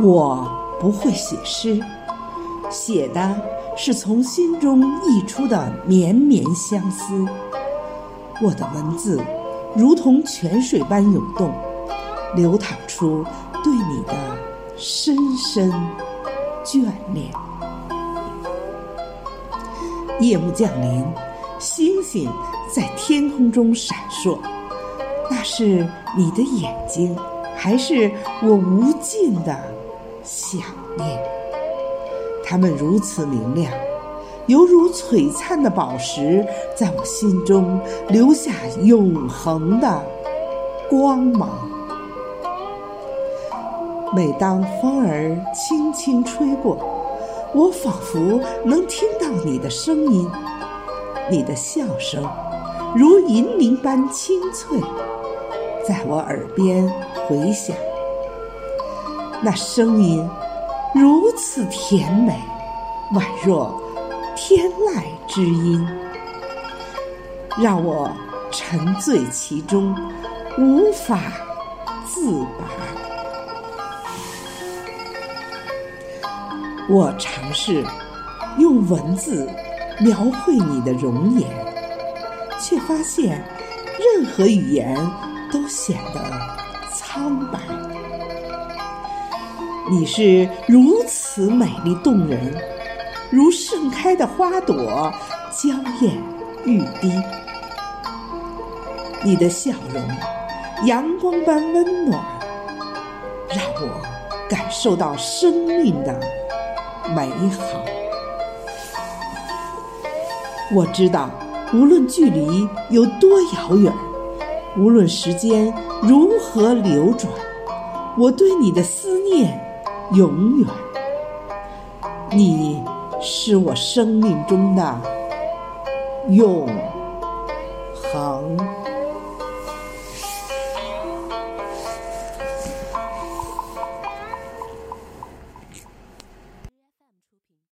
我不会写诗，写的是从心中溢出的绵绵相思。我的文字如同泉水般涌动，流淌出对你的深深眷恋。夜幕降临，星星在天空中闪烁，那是你的眼睛，还是我无尽的想念？它们如此明亮，犹如璀璨的宝石，在我心中留下永恒的光芒。每当风儿轻轻吹过，我仿佛能听到你的声音，你的笑声如银铃般清脆，在我耳边回响。那声音如此甜美，宛若天籁之音，让我沉醉其中，无法自拔。我尝试用文字描绘你的容颜，却发现任何语言都显得苍白。你是如此美丽动人，如盛开的花朵，娇艳欲滴。你的笑容，阳光般温暖，让我感受到生命的。美好，我知道，无论距离有多遥远，无论时间如何流转，我对你的思念永远。你是我生命中的永恒。